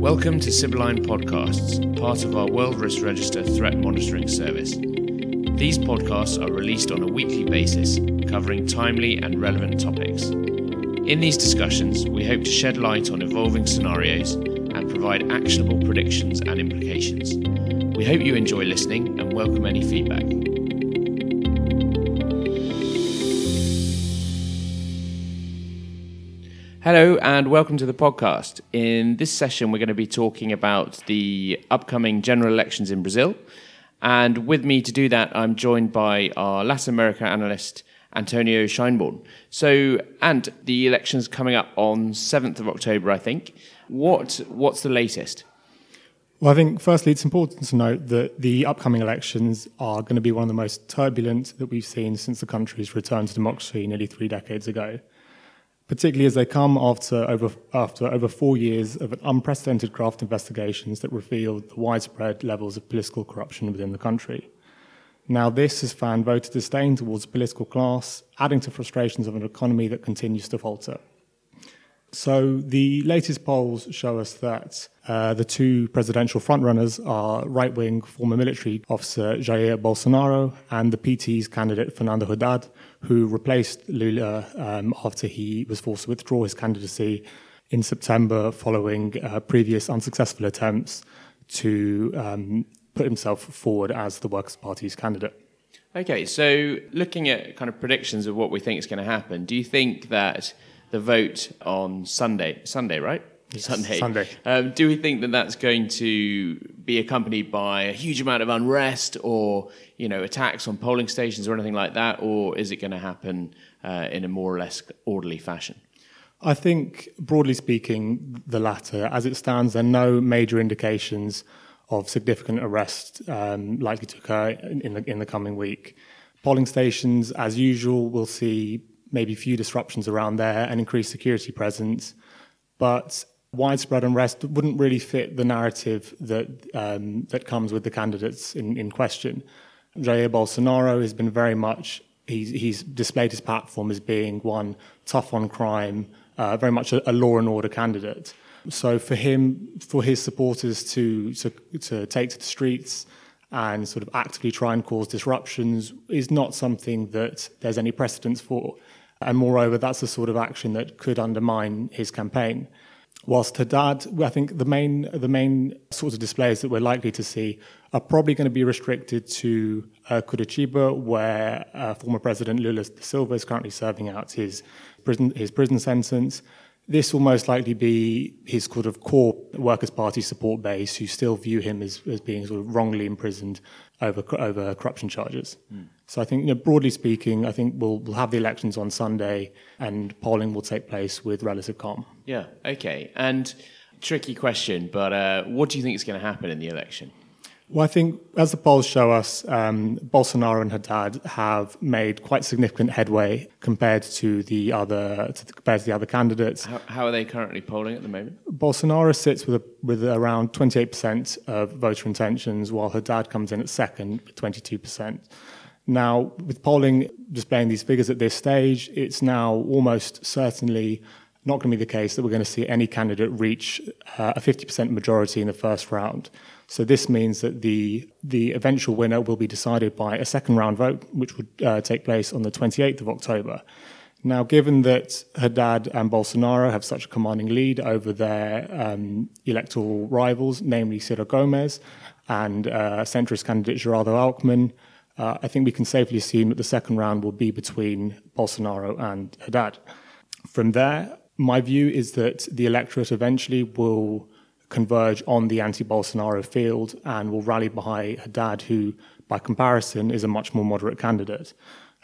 Welcome to Sibylline Podcasts, part of our World Risk Register threat monitoring service. These podcasts are released on a weekly basis, covering timely and relevant topics. In these discussions, we hope to shed light on evolving scenarios and provide actionable predictions and implications. We hope you enjoy listening and welcome any feedback. Hello and welcome to the podcast. In this session, we're going to be talking about the upcoming general elections in Brazil. And with me to do that, I'm joined by our Latin America analyst, Antonio Scheinborn. So, and the election's coming up on 7th of October, I think. What, what's the latest? Well, I think firstly, it's important to note that the upcoming elections are going to be one of the most turbulent that we've seen since the country's return to democracy nearly three decades ago particularly as they come after over, after over four years of unprecedented graft investigations that revealed the widespread levels of political corruption within the country. Now, this has fanned voter disdain towards the political class, adding to frustrations of an economy that continues to falter. So, the latest polls show us that uh, the two presidential frontrunners are right wing former military officer Jair Bolsonaro and the PT's candidate Fernando Haddad, who replaced Lula um, after he was forced to withdraw his candidacy in September following uh, previous unsuccessful attempts to um, put himself forward as the Workers' Party's candidate. Okay, so looking at kind of predictions of what we think is going to happen, do you think that the vote on Sunday, Sunday, right? Yes, Sunday. Sunday. Um, do we think that that's going to be accompanied by a huge amount of unrest or you know attacks on polling stations or anything like that, or is it going to happen uh, in a more or less orderly fashion? I think, broadly speaking, the latter. As it stands, there are no major indications of significant arrest um, likely to occur in the in the coming week. Polling stations, as usual, will see maybe few disruptions around there and increased security presence, but widespread unrest wouldn't really fit the narrative that um, that comes with the candidates in, in question. Jair Bolsonaro has been very much he's, he's displayed his platform as being one tough on crime, uh, very much a, a, law and order candidate. So for him, for his supporters to, to to take to the streets and sort of actively try and cause disruptions is not something that there's any precedence for. And moreover, that's the sort of action that could undermine his campaign. Whilst Haddad, I think the main the main sorts of displays that we're likely to see are probably going to be restricted to uh, Curitiba, where uh, former President Lula da Silva is currently serving out his prison his prison sentence. This will most likely be his sort of core Workers' Party support base, who still view him as, as being sort of wrongly imprisoned over over corruption charges. Mm. So I think, you know, broadly speaking, I think we'll we'll have the elections on Sunday, and polling will take place with relative calm. Yeah. Okay. And tricky question, but uh, what do you think is going to happen in the election? Well, I think as the polls show us, um, Bolsonaro and Haddad have made quite significant headway compared to the other to the, compared to the other candidates. How, how, are they currently polling at the moment? Bolsonaro sits with a, with around 28% of voter intentions, while Haddad comes in at second with 22%. Now, with polling displaying these figures at this stage, it's now almost certainly not going to be the case that we're going to see any candidate reach uh, a 50% majority in the first round. So this means that the the eventual winner will be decided by a second round vote, which would uh, take place on the 28th of October. Now, given that Haddad and Bolsonaro have such a commanding lead over their um, electoral rivals, namely Ciro Gomes and uh, centrist candidate Geraldo Alckmin, uh, I think we can safely assume that the second round will be between Bolsonaro and Haddad. From there, my view is that the electorate eventually will converge on the anti Bolsonaro field and will rally behind Haddad, who, by comparison, is a much more moderate candidate.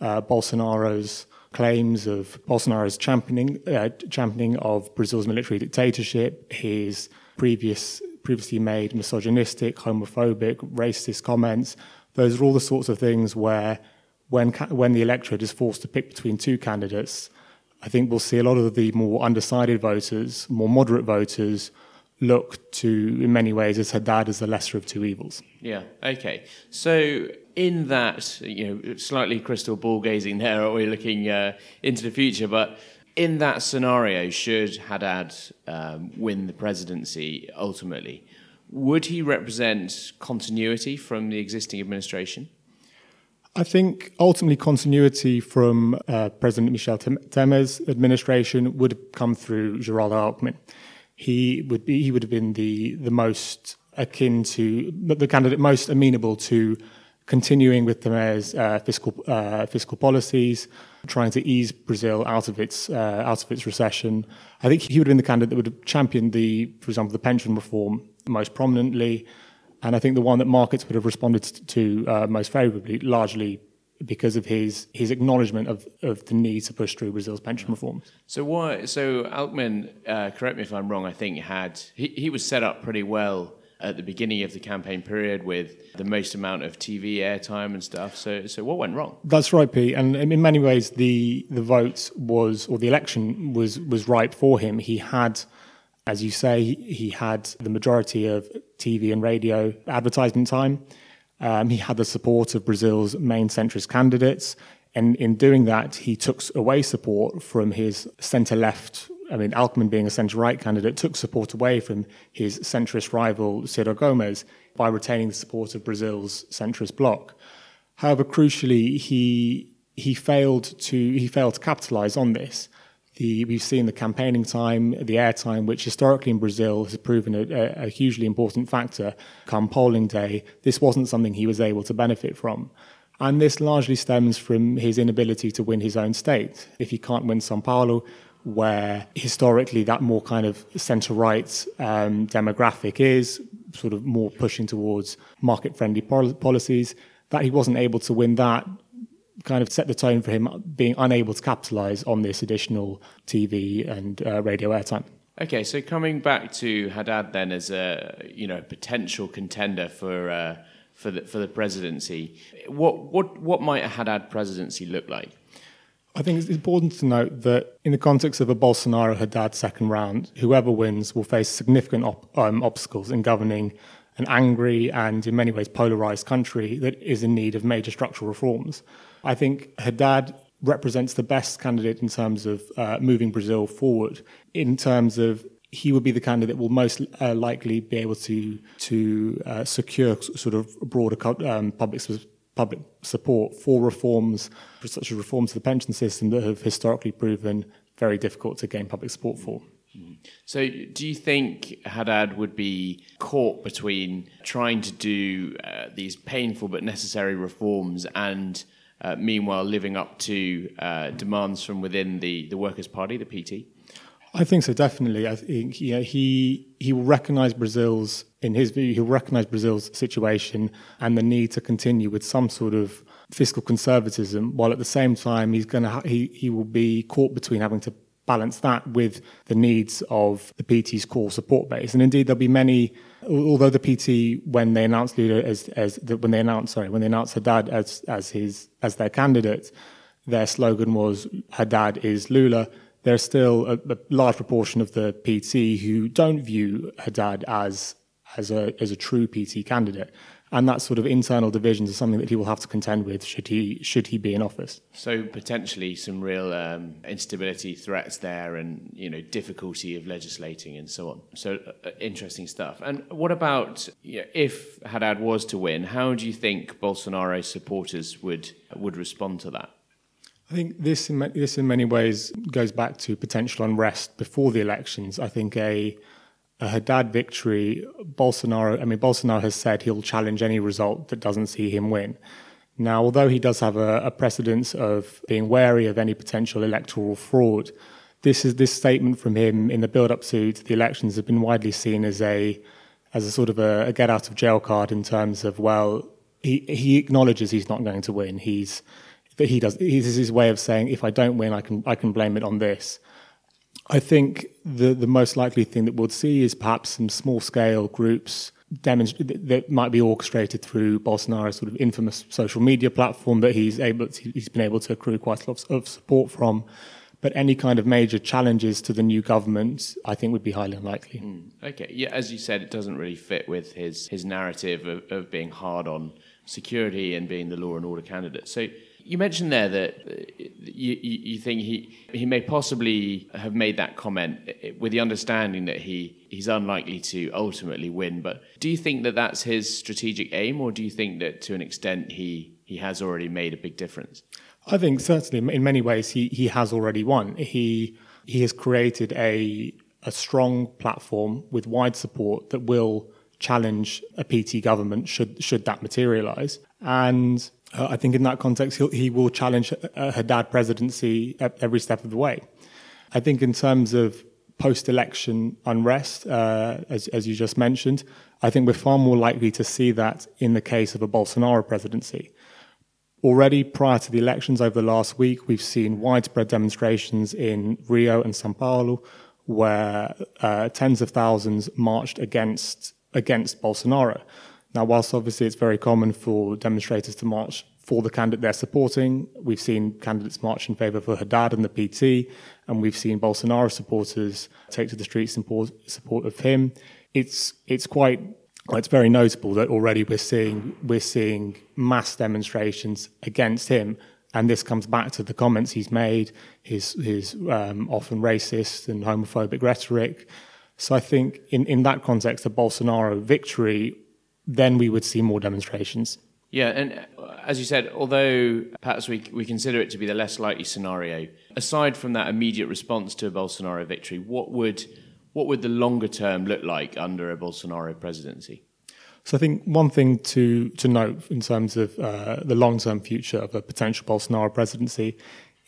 Uh, Bolsonaro's claims of Bolsonaro's championing, uh, championing of Brazil's military dictatorship, his previous, previously made misogynistic, homophobic, racist comments, those are all the sorts of things where, when, when the electorate is forced to pick between two candidates, I think we'll see a lot of the more undecided voters, more moderate voters, look to, in many ways, as Haddad as the lesser of two evils. Yeah, okay. So, in that, you know, slightly crystal ball gazing there, are we looking uh, into the future? But In that scenario, should Haddad um, win the presidency ultimately, would he represent continuity from the existing administration? I think ultimately continuity from uh, President Michel Temer's administration would come through Gerald Alckmin. He would be he would have been the the most akin to the candidate most amenable to continuing with Temer's uh, fiscal uh, fiscal policies, trying to ease Brazil out of its uh, out of its recession. I think he would have been the candidate that would have championed the, for example, the pension reform most prominently. And I think the one that markets would have responded to uh, most favourably, largely because of his his acknowledgement of, of the need to push through Brazil's pension reforms. So why? So Alckmin, uh, correct me if I'm wrong. I think had he, he was set up pretty well at the beginning of the campaign period with the most amount of TV airtime and stuff. So so what went wrong? That's right, Pete. And in many ways, the the vote was or the election was was ripe for him. He had as you say, he had the majority of TV and radio advertisement time. Um, he had the support of Brazil's main centrist candidates. And in doing that, he took away support from his centre left. I mean, Alckmin being a centre right candidate took support away from his centrist rival, Ciro Gomes, by retaining the support of Brazil's centrist bloc. However, crucially, he, he, failed to, he failed to capitalise on this the, we've seen the campaigning time, the airtime, which historically in Brazil has proven a, a, hugely important factor come polling day. This wasn't something he was able to benefit from. And this largely stems from his inability to win his own state. If he can't win Sao Paulo, where historically that more kind of centre right um, demographic is, sort of more pushing towards market friendly policies, that he wasn't able to win that kind of set the tone for him being unable to capitalize on this additional TV and uh, radio airtime. Okay, so coming back to Haddad then as a you know potential contender for uh, for the for the presidency, what what what might a Haddad presidency look like? I think it's important to note that in the context of a Bolsonaro Haddad second round, whoever wins will face significant op- um, obstacles in governing an angry and in many ways polarized country that is in need of major structural reforms. I think Haddad represents the best candidate in terms of uh, moving Brazil forward. In terms of he would be the candidate that will most uh, likely be able to to uh, secure sort of broader um, public public support for reforms, such as reforms to the pension system that have historically proven very difficult to gain public support for. So, do you think Haddad would be caught between trying to do uh, these painful but necessary reforms and uh, meanwhile living up to uh, demands from within the, the Workers' Party, the PT? I think so, definitely. I think know, he he will recognise Brazil's, in his view, he'll recognise Brazil's situation and the need to continue with some sort of fiscal conservatism, while at the same time he's going to ha- he he will be caught between having to balance that with the needs of the PT's core support base. And indeed, there'll be many. Although the PT, when they announced Lula as as when they announced sorry when they announced Haddad as as his as their candidate, their slogan was Haddad is Lula. There's still a, a large proportion of the PT who don't view Haddad as as a as a true PT candidate and that sort of internal divisions is something that he will have to contend with should he should he be in office. So potentially some real um, instability threats there, and you know difficulty of legislating and so on. So uh, interesting stuff. And what about you know, if Haddad was to win? How do you think Bolsonaro supporters would would respond to that? I think this in, this in many ways goes back to potential unrest before the elections. I think a a Haddad victory, Bolsonaro, I mean, Bolsonaro has said he'll challenge any result that doesn't see him win. Now, although he does have a, a precedence of being wary of any potential electoral fraud, this is this statement from him in the build-up to, to the elections has been widely seen as a as a sort of a, a get out of jail card in terms of well, he he acknowledges he's not going to win. He's that he does. This is his way of saying if I don't win, I can I can blame it on this. I think the, the most likely thing that we'll see is perhaps some small scale groups demonst- that might be orchestrated through Bolsonaro's sort of infamous social media platform that he's able to, he's been able to accrue quite a lot of support from. But any kind of major challenges to the new government, I think, would be highly unlikely. Mm, okay, yeah, as you said, it doesn't really fit with his his narrative of, of being hard on security and being the law and order candidate. So You mentioned there that uh, you, you think he, he may possibly have made that comment uh, with the understanding that he, he's unlikely to ultimately win. But do you think that that's his strategic aim, or do you think that to an extent he, he has already made a big difference? I think certainly in many ways he, he has already won. He, he has created a, a strong platform with wide support that will challenge a PT government should, should that materialize. And uh, I think in that context, he will challenge a Haddad presidency at every step of the way. I think in terms of post-election unrest, uh, as, as you just mentioned, I think we're far more likely to see that in the case of a Bolsonaro presidency. Already prior to the elections over the last week, we've seen widespread demonstrations in Rio and Sao Paulo, where uh, tens of thousands marched against against Bolsonaro. Now, whilst obviously it's very common for demonstrators to march for the candidate they're supporting, we've seen candidates march in favour for Haddad and the PT, and we've seen Bolsonaro supporters take to the streets in support of him. It's it's quite it's very notable that already we're seeing we're seeing mass demonstrations against him, and this comes back to the comments he's made, his his um, often racist and homophobic rhetoric. So I think in, in that context, a Bolsonaro victory then we would see more demonstrations. Yeah, and uh, as you said, although perhaps we, we consider it to be the less likely scenario, aside from that immediate response to a Bolsonaro victory, what would what would the longer term look like under a Bolsonaro presidency? So I think one thing to to note in terms of uh, the long term future of a potential Bolsonaro presidency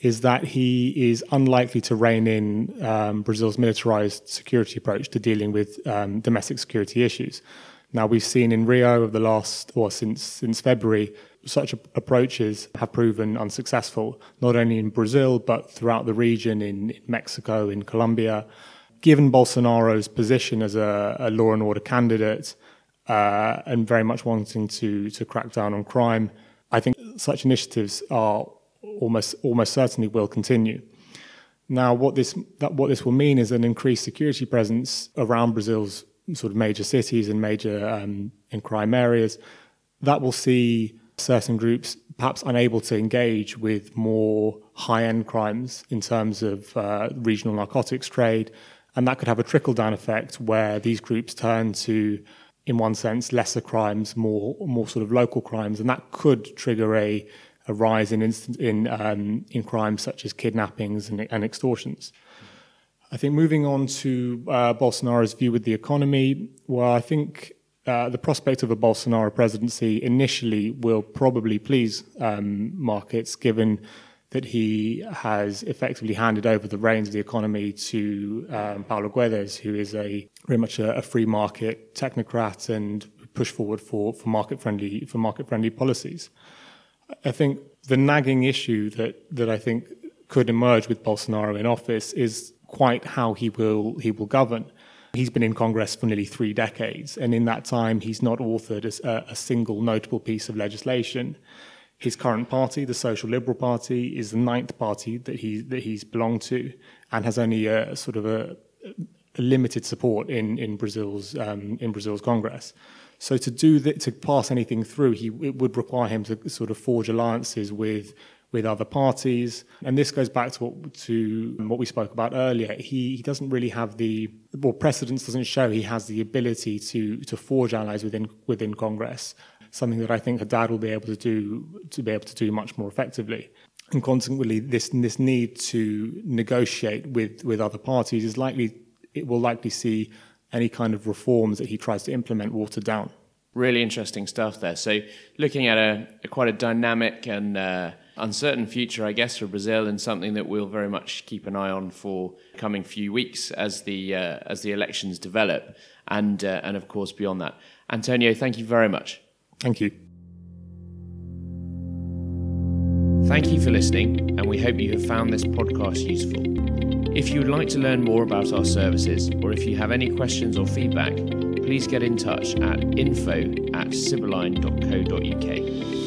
is that he is unlikely to rein in um, Brazil's militarized security approach to dealing with um, domestic security issues. Now we've seen in Rio of the last, or since since February, such approaches have proven unsuccessful, not only in Brazil but throughout the region, in, Mexico, in Colombia. Given Bolsonaro's position as a, a law and order candidate uh, and very much wanting to to crack down on crime, I think such initiatives are almost almost certainly will continue. Now, what this that, what this will mean is an increased security presence around Brazil's sort of major cities and major um, in crime areas, that will see certain groups perhaps unable to engage with more high-end crimes in terms of uh, regional narcotics trade, and that could have a trickle-down effect where these groups turn to, in one sense, lesser crimes, more more sort of local crimes, and that could trigger a a rise in instant, in um, in crimes such as kidnappings and, and extortions. I think moving on to uh, Bolsonaro's view with the economy, well, I think uh, the prospect of a Bolsonaro presidency initially will probably please um, markets, given that he has effectively handed over the reins of the economy to um, Paulo Guedes, who is a very much a, a free market technocrat and push forward for, for market friendly for market friendly policies. I think the nagging issue that that I think could emerge with Bolsonaro in office is quite how he will he will govern. He's been in Congress for nearly three decades, and in that time, he's not authored a, a, single notable piece of legislation. His current party, the Social Liberal Party, is the ninth party that he that he's belonged to, and has only a sort of a, a limited support in in Brazil's um, in Brazil's Congress. So to do that, to pass anything through, he it would require him to sort of forge alliances with with other parties. And this goes back to what, to what we spoke about earlier. He, he doesn't really have the, well, precedence doesn't show he has the ability to, to forge allies within, within Congress, something that I think Haddad will be able to do, to be able to do much more effectively. And consequently, this, this need to negotiate with, with other parties is likely, it will likely see any kind of reforms that he tries to implement watered down. Really interesting stuff there. So, looking at a, a quite a dynamic and uh, uncertain future, I guess, for Brazil, and something that we'll very much keep an eye on for coming few weeks as the uh, as the elections develop, and uh, and of course beyond that. Antonio, thank you very much. Thank you. Thank you for listening, and we hope you have found this podcast useful. If you would like to learn more about our services, or if you have any questions or feedback, please get in touch at info at sibylline.co.uk.